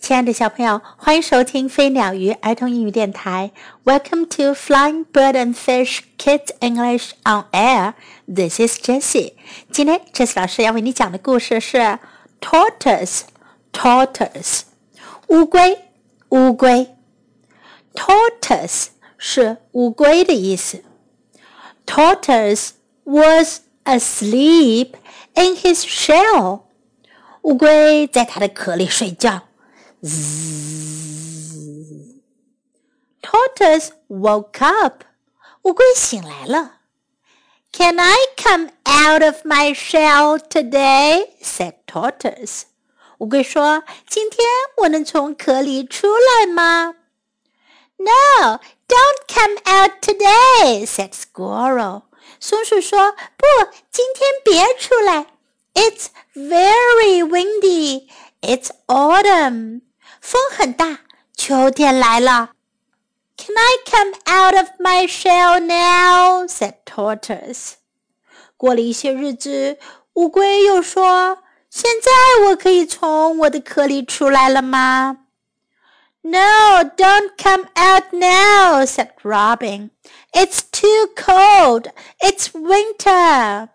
亲爱的小朋友，欢迎收听飞鸟鱼儿童英语电台。Welcome to Flying Bird and Fish Kids English on Air. This is Jessie. 今天 Jessie 老师要为你讲的故事是 Tortoise. Tortoise，乌龟，乌龟。Tortoise 是乌龟的意思。Tortoise was asleep in his shell. 乌龟在它的壳里睡觉。 Tortoise woke up. 乌龟醒来了。Can I come out of my shell today? said Tortoise. 乌龟说：“今天我能从壳里出来吗？”No, don't come out today, said Squirrel. 松鼠说：“不，今天别出来。It's very windy. It's autumn. 风很大，秋天来了。Can I come out of my shell now? said Tortoise. 过了一些日子，乌龟又说：“现在我可以从我的壳里出来了吗？”No, don't come out now, said Robin. It's too cold. It's winter.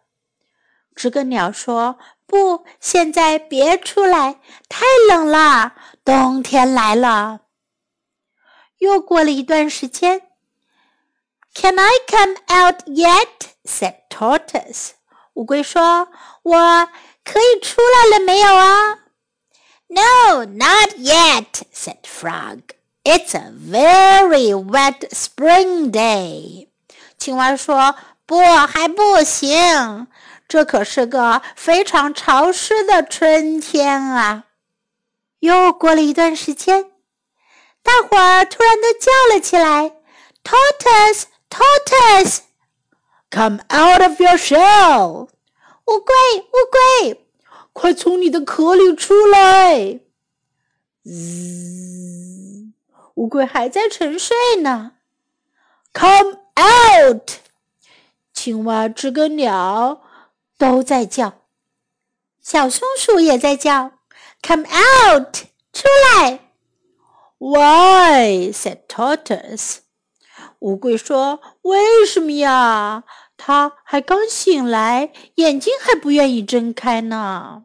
知更鸟说：“不，现在别出来，太冷了， 冬天来了。”又过了一段时间，Can I come out yet? said Tortoise. 乌龟说：“我可以出来了没有啊？”No, not yet, said Frog. It's a very wet spring day. 青蛙说：“不，还不行。”这可是个非常潮湿的春天啊！又过了一段时间，大伙儿突然都叫了起来：“Tortoise, tortoise, come out of your shell！” 乌龟，乌龟，快从你的壳里出来！乌龟还在沉睡呢。Come out！青蛙、知更鸟。都在叫，小松鼠也在叫 ，Come out，出来。Why? said Tortoise. 乌龟说：“为什么呀？它还刚醒来，眼睛还不愿意睁开呢。”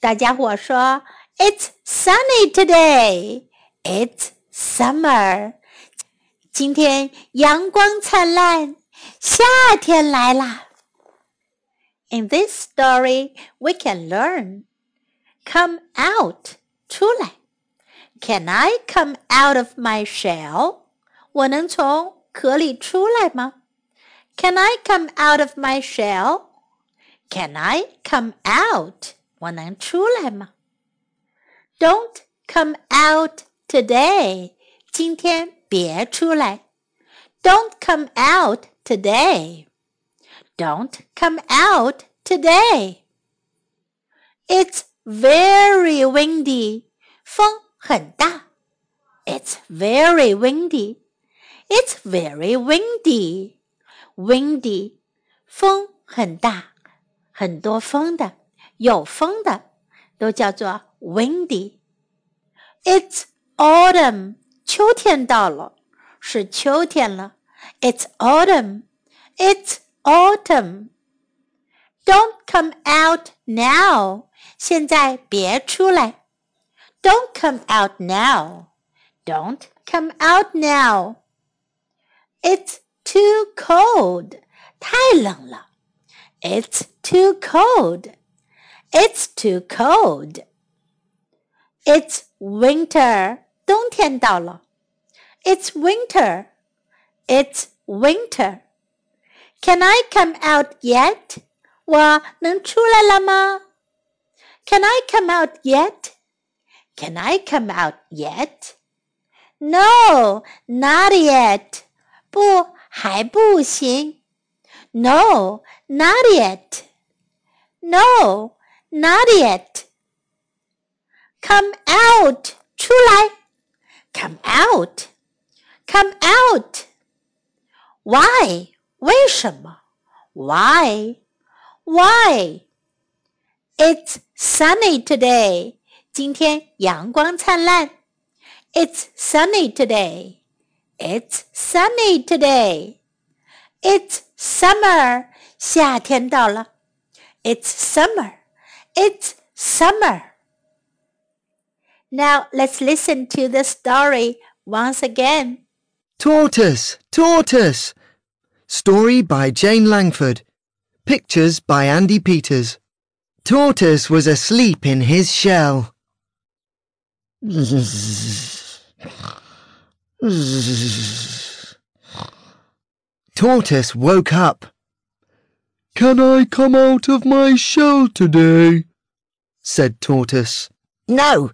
大家伙说：“It's sunny today. It's summer. 今天阳光灿烂，夏天来啦。” In this story, we can learn. Come out, 出来. Can I come out of my shell? 我能从壳里出来吗？Can I come out of my shell? Can I come out? 我能出来吗？Don't come out today. 今天别出来。Don't come out today. Don't come out today. It's very windy. 风很大。It's very windy. It's very windy. Windy，风很大，很多风的，有风的，都叫做 windy。It's autumn，秋天到了，是秋天了。It's autumn. It's autumn. Don't come out now. 现在别出来。Don't come out now. Don't come out now. It's too cold. 太冷了。It's too cold. It's too cold. It's winter. 冬天到了。It's winter. It's winter. Can I come out yet? 我能出来了吗？Can I come out yet? Can I come out yet? No, not yet. 不，还不行。No, not yet. No, not yet. Come out, 出来。Come out, come out. Why? 为什么？Why? Why? It's sunny today. 今天阳光灿烂。It's sunny today. It's sunny today. It's summer. 夏天到了。It's summer. It's summer. Now let's listen to the story once again. Tortoise, Tortoise. Story by Jane Langford. Pictures by Andy Peters. Tortoise was asleep in his shell. Tortoise woke up. Can I come out of my shell today? said Tortoise. No,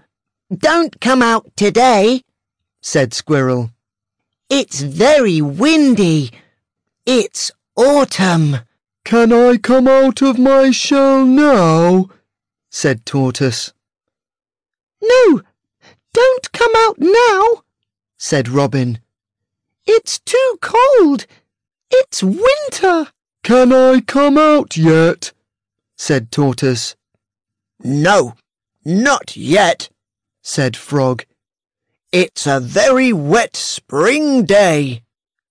don't come out today, said Squirrel. It's very windy. It's autumn. Can I come out of my shell now? said Tortoise. No, don't come out now, said Robin. It's too cold. It's winter. Can I come out yet? said Tortoise. No, not yet, said Frog. It's a very wet spring day.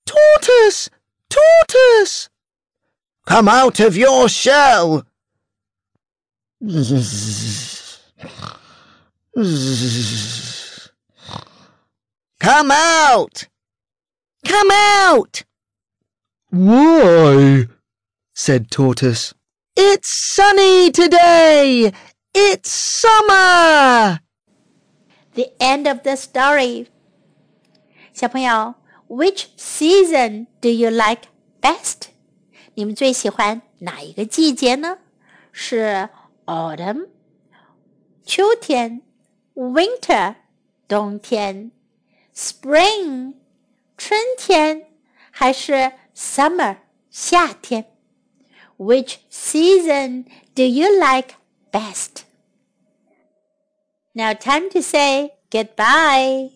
Tortoise! Tortoise! Come out of your shell! Come out! Come out! Why? said Tortoise. It's sunny today! It's summer! The end of the story. 小朋友，Which season do you like best？ 你们最喜欢哪一个季节呢？是 autumn 秋天，winter 冬天，spring 春天，还是 summer 夏天？Which season do you like best? Now time to say goodbye.